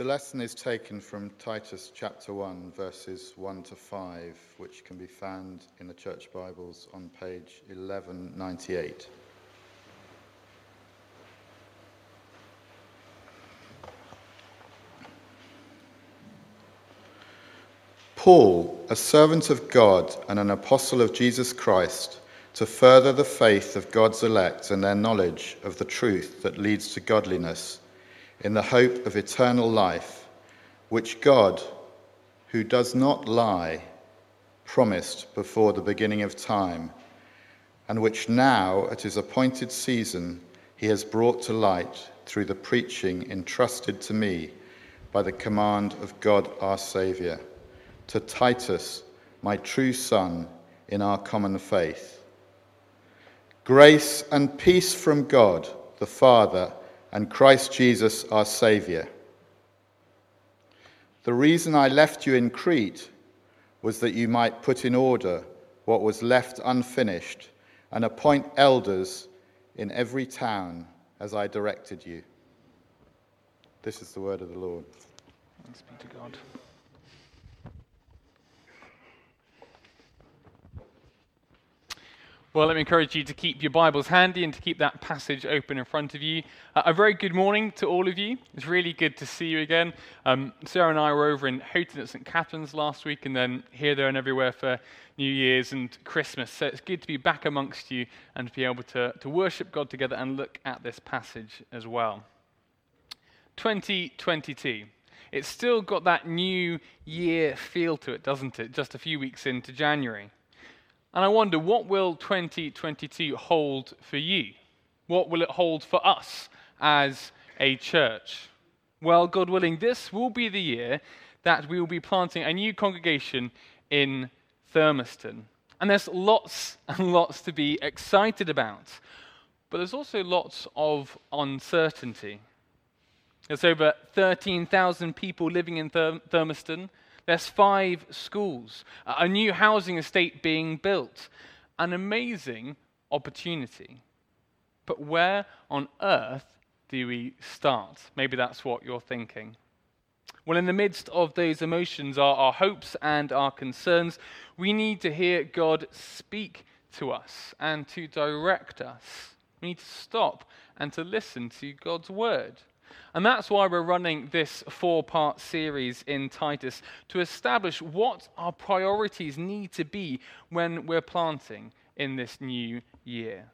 The lesson is taken from Titus chapter 1, verses 1 to 5, which can be found in the Church Bibles on page 1198. Paul, a servant of God and an apostle of Jesus Christ, to further the faith of God's elect and their knowledge of the truth that leads to godliness in the hope of eternal life, which God, who does not lie, promised before the beginning of time, and which now, at his appointed season, he has brought to light through the preaching entrusted to me by the command of God our Saviour, to Titus, my true son, in our common faith. Grace and peace from God, the Father, and Christ Jesus our Saviour. The reason I left you in Crete was that you might put in order what was left unfinished and appoint elders in every town as I directed you. This is the word of the Lord. Thanks be to God. Well, let me encourage you to keep your Bibles handy and to keep that passage open in front of you. Uh, a very good morning to all of you. It's really good to see you again. Um, Sarah and I were over in Houghton at St. Catherine's last week and then here, there, and everywhere for New Year's and Christmas. So it's good to be back amongst you and to be able to, to worship God together and look at this passage as well. 2022. It's still got that new year feel to it, doesn't it? Just a few weeks into January. And I wonder, what will 2022 hold for you? What will it hold for us as a church? Well, God willing, this will be the year that we will be planting a new congregation in Thurmaston. And there's lots and lots to be excited about. But there's also lots of uncertainty. There's over 13,000 people living in Thurmaston. There's five schools, a new housing estate being built, an amazing opportunity. But where on earth do we start? Maybe that's what you're thinking. Well, in the midst of those emotions are our hopes and our concerns. We need to hear God speak to us and to direct us. We need to stop and to listen to God's word. And that's why we're running this four part series in Titus to establish what our priorities need to be when we're planting in this new year.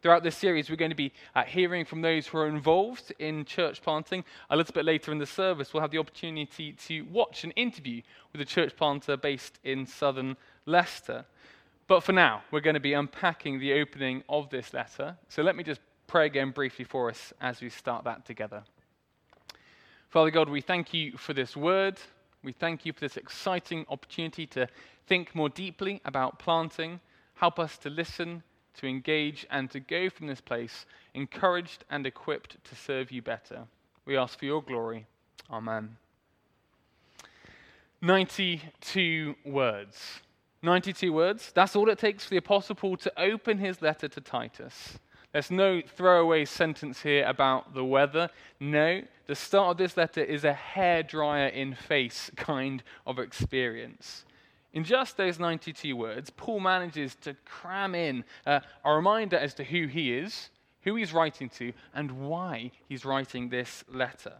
Throughout this series, we're going to be uh, hearing from those who are involved in church planting. A little bit later in the service, we'll have the opportunity to watch an interview with a church planter based in southern Leicester. But for now, we're going to be unpacking the opening of this letter. So let me just pray again briefly for us as we start that together. Father God, we thank you for this word. We thank you for this exciting opportunity to think more deeply about planting. Help us to listen, to engage, and to go from this place encouraged and equipped to serve you better. We ask for your glory. Amen. 92 words. 92 words. That's all it takes for the Apostle Paul to open his letter to Titus. There's no throwaway sentence here about the weather. No, the start of this letter is a hairdryer in face kind of experience. In just those 92 words, Paul manages to cram in uh, a reminder as to who he is, who he's writing to, and why he's writing this letter.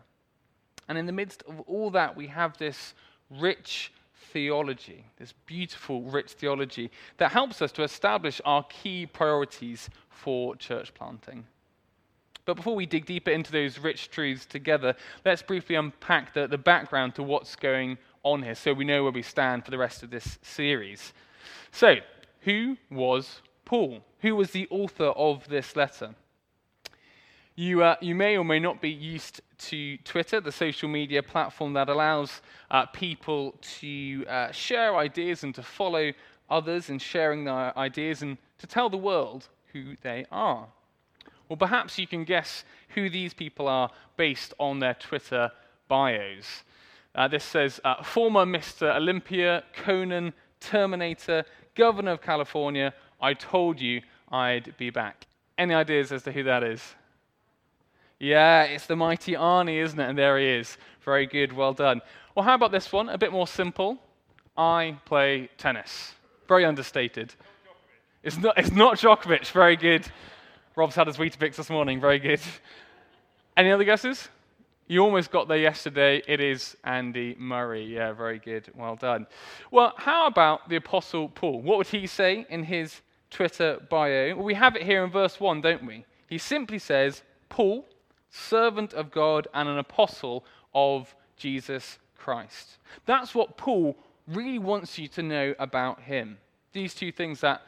And in the midst of all that, we have this rich theology, this beautiful, rich theology that helps us to establish our key priorities for church planting. But before we dig deeper into those rich truths together, let's briefly unpack the, the background to what's going on here so we know where we stand for the rest of this series. So, who was Paul? Who was the author of this letter? You, uh, you may or may not be used to Twitter, the social media platform that allows uh, people to uh, share ideas and to follow others in sharing their ideas and to tell the world who they are. Well, perhaps you can guess who these people are based on their Twitter bios. Uh, this says uh, former Mr. Olympia, Conan, Terminator, Governor of California, I told you I'd be back. Any ideas as to who that is? Yeah, it's the mighty Arnie, isn't it? And there he is. Very good, well done. Well, how about this one? A bit more simple. I play tennis. Very understated. It's not, it's not Djokovic. Very good. Rob's had his Weetabix this morning. Very good. Any other guesses? You almost got there yesterday. It is Andy Murray. Yeah, very good. Well done. Well, how about the Apostle Paul? What would he say in his Twitter bio? Well, we have it here in verse 1, don't we? He simply says, Paul, servant of God and an apostle of Jesus Christ. That's what Paul really wants you to know about him. These two things that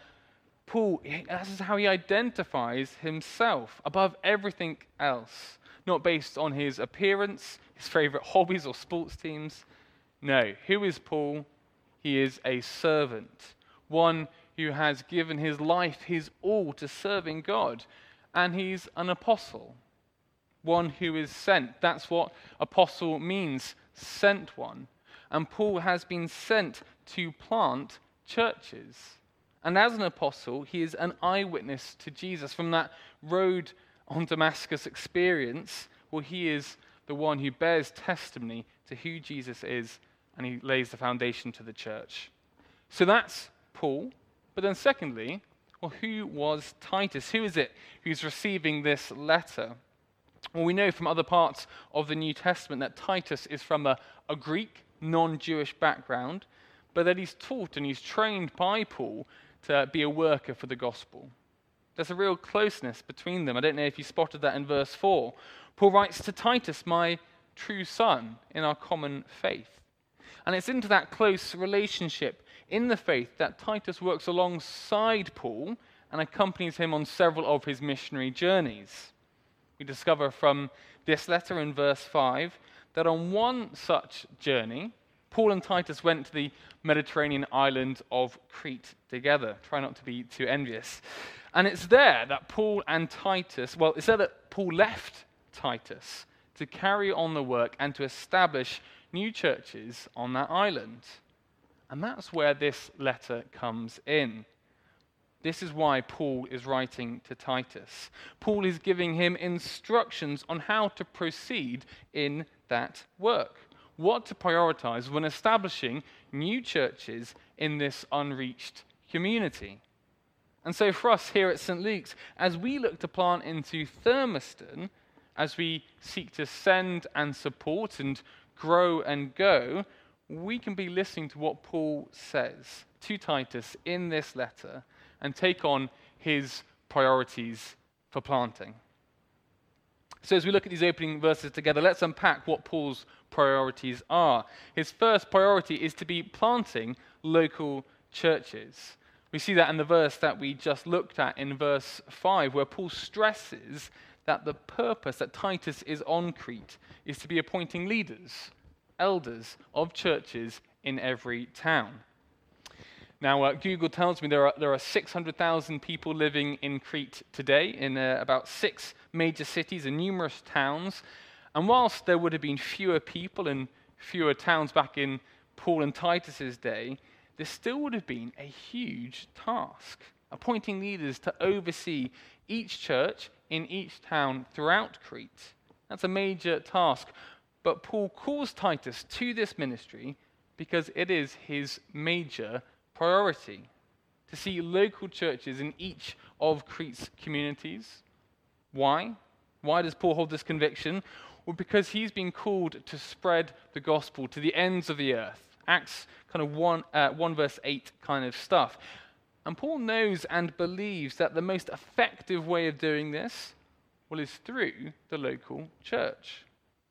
Paul, this is how he identifies himself above everything else, not based on his appearance, his favorite hobbies or sports teams. No, who is Paul? He is a servant, one who has given his life, his all to serving God, and he's an apostle, one who is sent. That's what apostle means, sent one. And Paul has been sent to plant churches. And as an apostle, he is an eyewitness to Jesus. From that road on Damascus experience, well, he is the one who bears testimony to who Jesus is, and he lays the foundation to the church. So that's Paul. But then, secondly, well, who was Titus? Who is it who's receiving this letter? Well, we know from other parts of the New Testament that Titus is from a, a Greek, non Jewish background, but that he's taught and he's trained by Paul to be a worker for the gospel. There's a real closeness between them. I don't know if you spotted that in verse 4. Paul writes to Titus, my true son, in our common faith. And it's into that close relationship in the faith that Titus works alongside Paul and accompanies him on several of his missionary journeys. We discover from this letter in verse 5 that on one such journey, Paul and Titus went to the Mediterranean island of Crete together. Try not to be too envious. And it's there that Paul and Titus, well, it's there that Paul left Titus to carry on the work and to establish new churches on that island. And that's where this letter comes in. This is why Paul is writing to Titus. Paul is giving him instructions on how to proceed in that work what to prioritize when establishing new churches in this unreached community. And so, for us here at St. Luke's, as we look to plant into Thurmaston, as we seek to send and support and grow and go, we can be listening to what Paul says to Titus in this letter and take on his priorities for planting. So, as we look at these opening verses together, let's unpack what Paul's priorities are. His first priority is to be planting local churches. We see that in the verse that we just looked at in verse 5, where Paul stresses that the purpose that Titus is on Crete is to be appointing leaders, elders of churches in every town. Now, uh, Google tells me there are, there are 600,000 people living in Crete today, in uh, about six major cities and numerous towns. And whilst there would have been fewer people and fewer towns back in Paul and Titus's day, there still would have been a huge task appointing leaders to oversee each church in each town throughout Crete. That's a major task. But Paul calls Titus to this ministry because it is his major priority to see local churches in each of Crete's communities. Why? Why does Paul hold this conviction? Well, because he's been called to spread the gospel to the ends of the earth. Acts kind of 1, uh, 1 verse 8 kind of stuff. And Paul knows and believes that the most effective way of doing this, well, is through the local church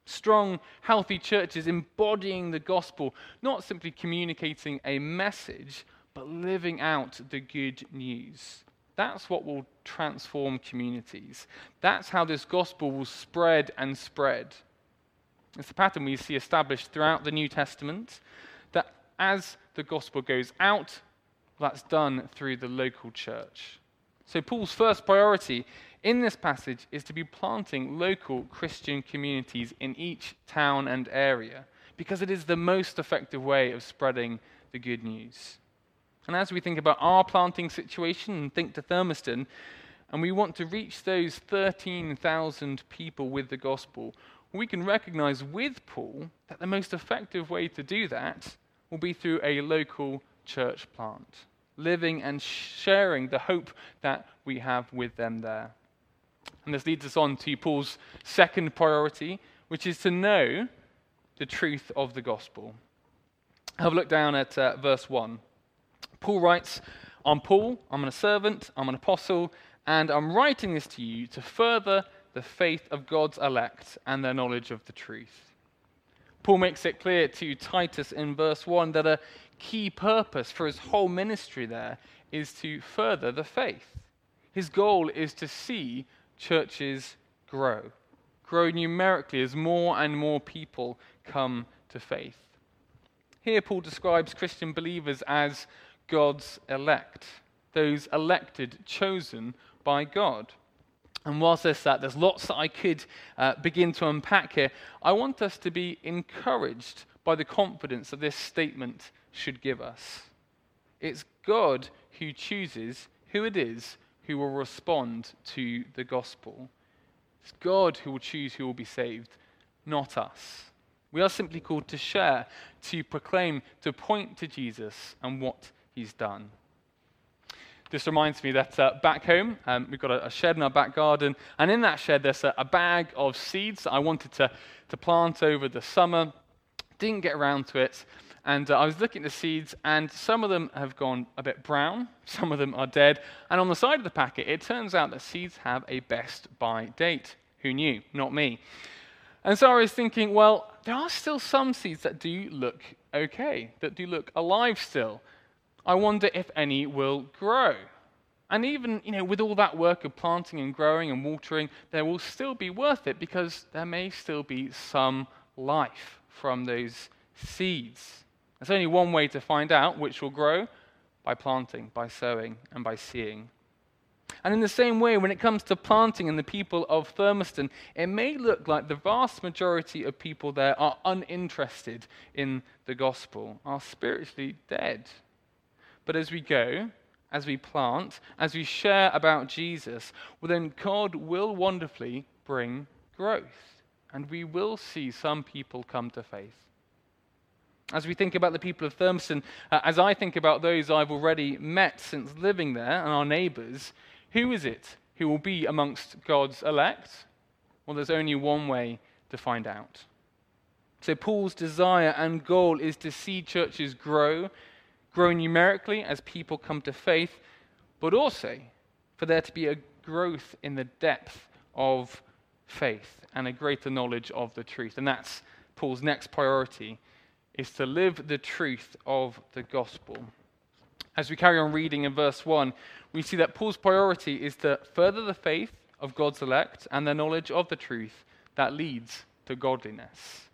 strong, healthy churches embodying the gospel, not simply communicating a message, but living out the good news. That's what will transform communities. That's how this gospel will spread and spread. It's a pattern we see established throughout the New Testament that as the gospel goes out, that's done through the local church. So, Paul's first priority in this passage is to be planting local Christian communities in each town and area because it is the most effective way of spreading the good news. And as we think about our planting situation and think to Thurmaston, and we want to reach those 13,000 people with the gospel, we can recognize with Paul that the most effective way to do that will be through a local church plant, living and sharing the hope that we have with them there. And this leads us on to Paul's second priority, which is to know the truth of the gospel. Have a look down at uh, verse 1. Paul writes, I'm Paul, I'm a servant, I'm an apostle, and I'm writing this to you to further the faith of God's elect and their knowledge of the truth. Paul makes it clear to Titus in verse 1 that a key purpose for his whole ministry there is to further the faith. His goal is to see churches grow, grow numerically as more and more people come to faith. Here, Paul describes Christian believers as God's elect, those elected, chosen by God. And whilst there's that, there's lots that I could uh, begin to unpack here. I want us to be encouraged by the confidence that this statement should give us. It's God who chooses who it is who will respond to the gospel. It's God who will choose who will be saved, not us. We are simply called to share, to proclaim, to point to Jesus and what he's done. This reminds me that uh, back home, um, we've got a, a, shed in our back garden, and in that shed, there's a, a bag of seeds that I wanted to, to plant over the summer. Didn't get around to it, and uh, I was looking at the seeds, and some of them have gone a bit brown, some of them are dead, and on the side of the packet, it turns out that seeds have a best by date. Who knew? Not me. And so I was thinking, well, there are still some seeds that do look okay, that do look alive still. I wonder if any will grow. And even, you know, with all that work of planting and growing and watering, there will still be worth it because there may still be some life from those seeds. There's only one way to find out which will grow by planting, by sowing, and by seeing. And in the same way, when it comes to planting and the people of Thurmaston, it may look like the vast majority of people there are uninterested in the gospel, are spiritually dead. But as we go, as we plant, as we share about Jesus, well, then God will wonderfully bring growth. And we will see some people come to faith. As we think about the people of Thurmaston, uh, as I think about those I've already met since living there and our neighbours, who is it who will be amongst God's elect? Well, there's only one way to find out. So, Paul's desire and goal is to see churches grow, grow numerically as people come to faith, but also for there to be a growth in the depth of faith and a greater knowledge of the truth. And that's Paul's next priority is to live the truth of the gospel. As we carry on reading in verse 1, we see that Paul's priority is to further the faith of God's elect and their knowledge of the truth that leads to godliness.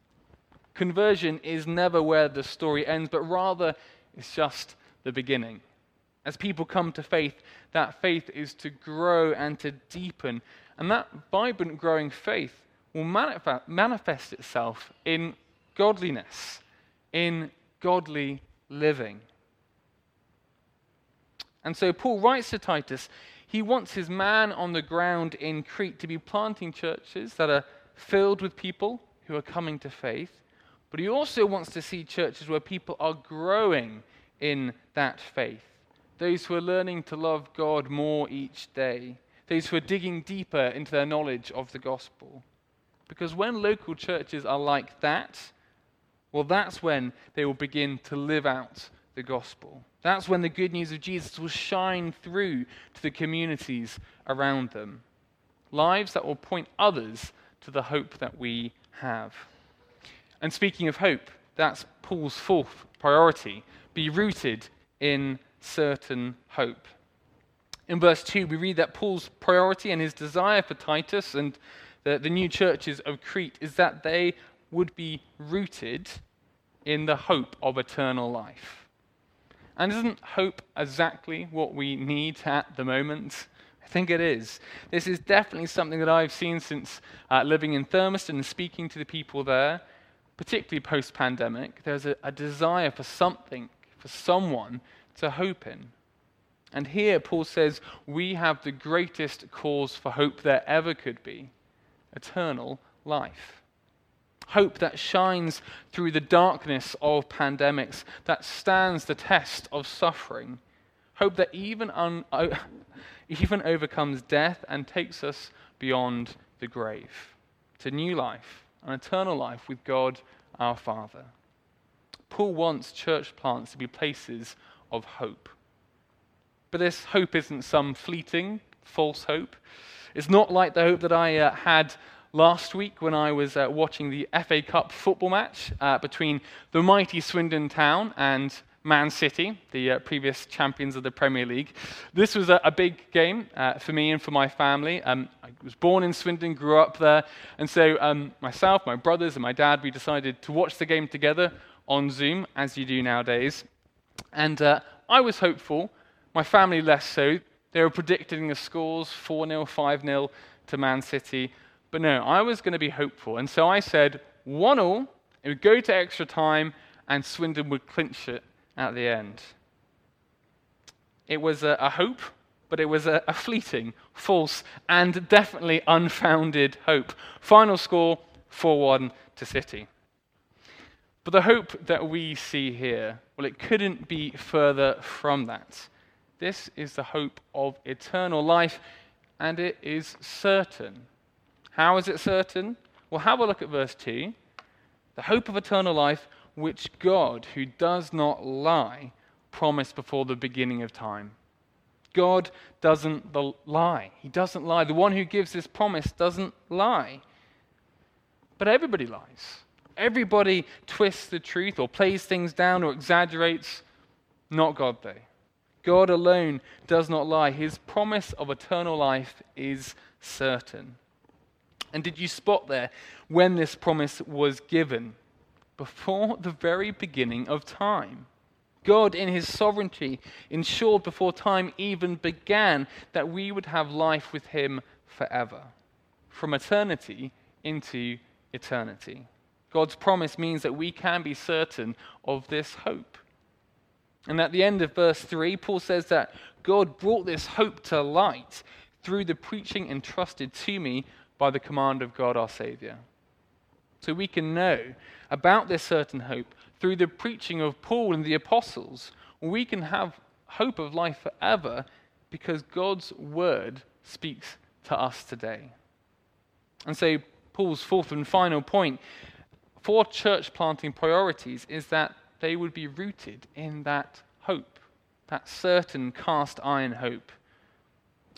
Conversion is never where the story ends, but rather it's just the beginning. As people come to faith, that faith is to grow and to deepen. And that vibrant, growing faith will manifest itself in godliness, in godly living. And so Paul writes to Titus, he wants his man on the ground in Crete to be planting churches that are filled with people who are coming to faith. But he also wants to see churches where people are growing in that faith. Those who are learning to love God more each day. Those who are digging deeper into their knowledge of the gospel. Because when local churches are like that, well, that's when they will begin to live out the gospel. That's when the good news of Jesus will shine through to the communities around them. Lives that will point others to the hope that we have. And speaking of hope, that's Paul's fourth priority be rooted in certain hope. In verse 2, we read that Paul's priority and his desire for Titus and the, the new churches of Crete is that they would be rooted in the hope of eternal life. And isn't hope exactly what we need at the moment? I think it is. This is definitely something that I've seen since uh, living in Thurmaston and speaking to the people there, particularly post pandemic. There's a, a desire for something, for someone to hope in. And here Paul says, we have the greatest cause for hope there ever could be eternal life. Hope that shines through the darkness of pandemics, that stands the test of suffering. Hope that even, un- even overcomes death and takes us beyond the grave to new life, an eternal life with God our Father. Paul wants church plants to be places of hope. But this hope isn't some fleeting, false hope. It's not like the hope that I uh, had last week when I was uh, watching the FA Cup football match uh, between the mighty Swindon Town and Man City, the uh, previous champions of the Premier League. This was a, a big game uh, for me and for my family. Um, I was born in Swindon, grew up there, and so um, myself, my brothers, and my dad, we decided to watch the game together on Zoom, as you do nowadays. And uh, I was hopeful, my family less so. They were predicting the scores 4 0, 5 0 to Man City. But no, I was going to be hopeful. And so I said 1 0, it would go to extra time, and Swindon would clinch it at the end. It was a, a hope, but it was a, a fleeting, false, and definitely unfounded hope. Final score 4 1 to City. But the hope that we see here, well, it couldn't be further from that. This is the hope of eternal life, and it is certain. How is it certain? Well, have a look at verse 2. The hope of eternal life, which God, who does not lie, promised before the beginning of time. God doesn't lie. He doesn't lie. The one who gives this promise doesn't lie. But everybody lies. Everybody twists the truth or plays things down or exaggerates. Not God, though. God alone does not lie. His promise of eternal life is certain. And did you spot there when this promise was given? Before the very beginning of time. God, in his sovereignty, ensured before time even began that we would have life with him forever, from eternity into eternity. God's promise means that we can be certain of this hope. And at the end of verse 3, Paul says that God brought this hope to light through the preaching entrusted to me by the command of God our Savior. So we can know about this certain hope through the preaching of Paul and the apostles. We can have hope of life forever because God's word speaks to us today. And so, Paul's fourth and final point for church planting priorities is that they would be rooted in that hope, that certain cast iron hope.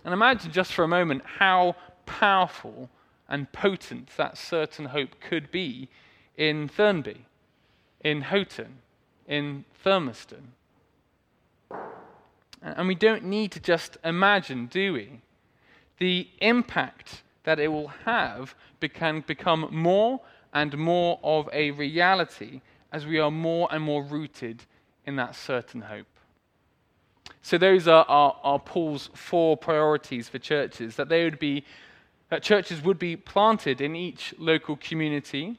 And imagine just for a moment how powerful and potent that certain hope could be in Thurnby, in Houghton, in Thurmaston. And we don't need to just imagine, do we? The impact that it will have can become more and more of a reality as we are more and more rooted in that certain hope. So, those are, are, are Paul's four priorities for churches that they would be that churches would be planted in each local community,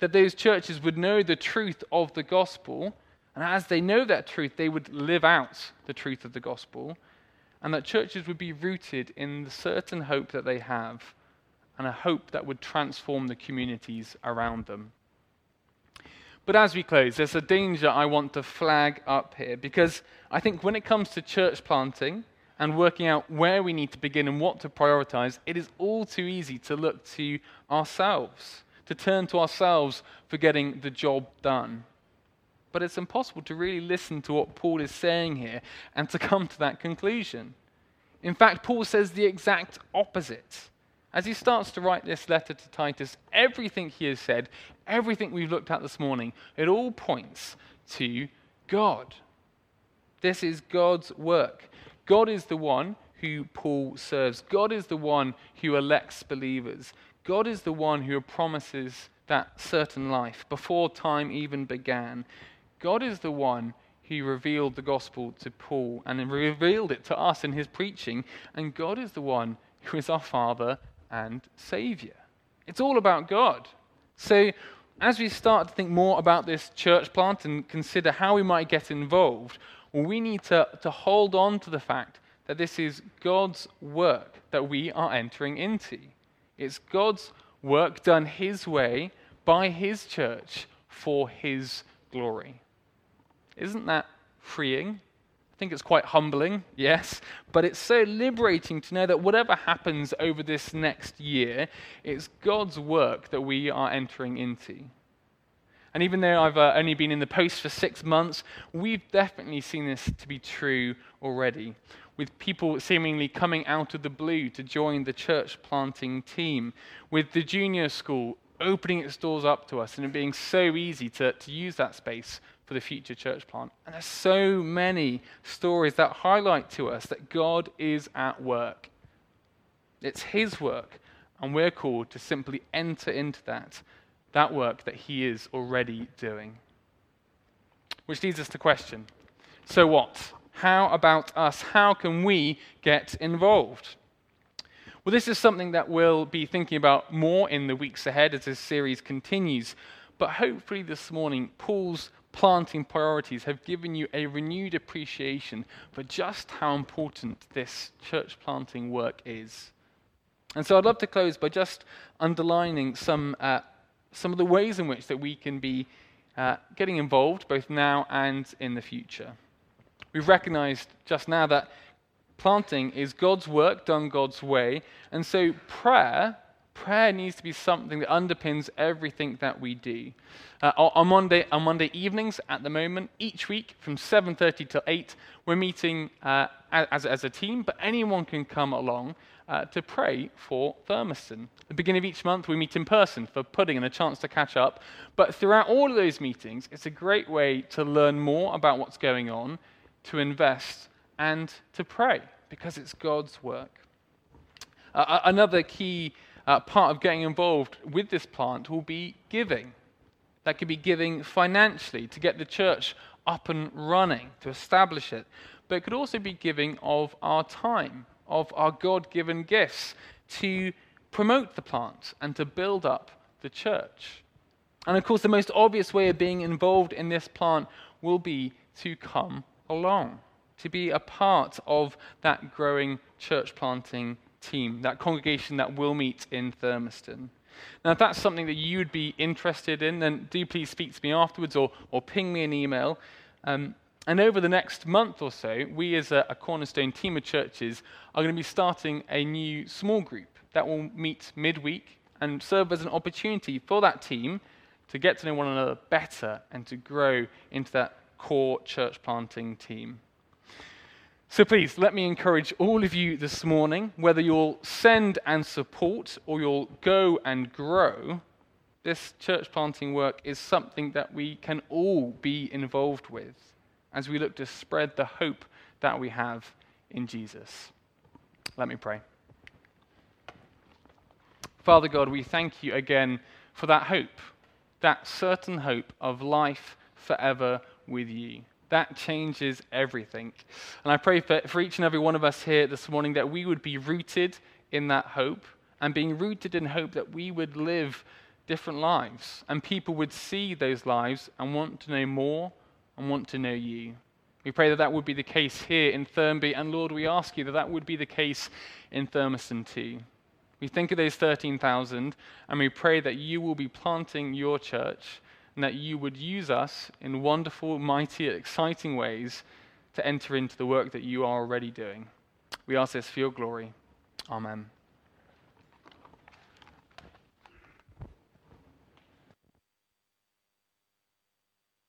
that those churches would know the truth of the gospel, and as they know that truth, they would live out the truth of the gospel, and that churches would be rooted in the certain hope that they have, and a hope that would transform the communities around them. But as we close, there's a danger I want to flag up here, because I think when it comes to church planting, and working out where we need to begin and what to prioritize, it is all too easy to look to ourselves, to turn to ourselves for getting the job done. But it's impossible to really listen to what Paul is saying here and to come to that conclusion. In fact, Paul says the exact opposite. As he starts to write this letter to Titus, everything he has said, everything we've looked at this morning, it all points to God. This is God's work. God is the one who Paul serves. God is the one who elects believers. God is the one who promises that certain life before time even began. God is the one who revealed the gospel to Paul and revealed it to us in his preaching. And God is the one who is our Father and Savior. It's all about God. So, as we start to think more about this church plant and consider how we might get involved, We need to, to hold on to the fact that this is God's work that we are entering into. It's God's work done His way by His church for His glory. Isn't that freeing? I think it's quite humbling, yes, but it's so liberating to know that whatever happens over this next year, it's God's work that we are entering into. And even though I've uh, only been in the post for six months, we've definitely seen this to be true already, with people seemingly coming out of the blue to join the church planting team, with the junior school opening its doors up to us and it being so easy to, to use that space for the future church plant. And there's so many stories that highlight to us that God is at work. It's His work, and we're called to simply enter into that, that work that He is already doing. Which leads us to question so what? How about us? How can we get involved? Well, this is something that we'll be thinking about more in the weeks ahead as this series continues. But hopefully, this morning, Paul's planting priorities have given you a renewed appreciation for just how important this church planting work is. And so I'd love to close by just underlining some, uh, some of the ways in which that we can be uh, getting involved both now and in the future. We've recognized just now that planting is God's work done God's way, and so prayer prayer needs to be something that underpins everything that we do. Uh, on, Monday, on Monday evenings at the moment, each week from 7.30 till 8, we're meeting uh, as, as a team, but anyone can come along uh, to pray for Thurmaston. At the beginning of each month, we meet in person for pudding and a chance to catch up. But throughout all of those meetings, it's a great way to learn more about what's going on, to invest, and to pray, because it's God's work. Uh, another key uh, part of getting involved with this plant will be giving. That could be giving financially to get the church up and running, to establish it. But it could also be giving of our time, of our God given gifts to promote the plant and to build up the church. And of course, the most obvious way of being involved in this plant will be to come along, to be a part of that growing church planting team, that congregation that will meet in Thurmaston. Now, if that's something that you would be interested in, then do please speak to me afterwards or, or ping me an email. Um, and over the next month or so, we as a, a Cornerstone team of churches are going to be starting a new small group that will meet midweek and serve as an opportunity for that team to get to know one another better and to grow into that core church planting team. So please, let me encourage all of you this morning, whether you'll send and support or you'll go and grow, this church planting work is something that we can all be involved with as we look to spread the hope that we have in Jesus. Let me pray. Father God, we thank you again for that hope, that certain hope of life forever with you. That changes everything. And I pray for, each and every one of us here this morning that we would be rooted in that hope and being rooted in hope that we would live different lives and people would see those lives and want to know more and want to know you. We pray that that would be the case here in Thurnby, and Lord, we ask you that that would be the case in Thurmaston too. We think of those 13,000, and we pray that you will be planting your church and that you would use us in wonderful, mighty, exciting ways to enter into the work that you are already doing. We ask this for your glory. Amen.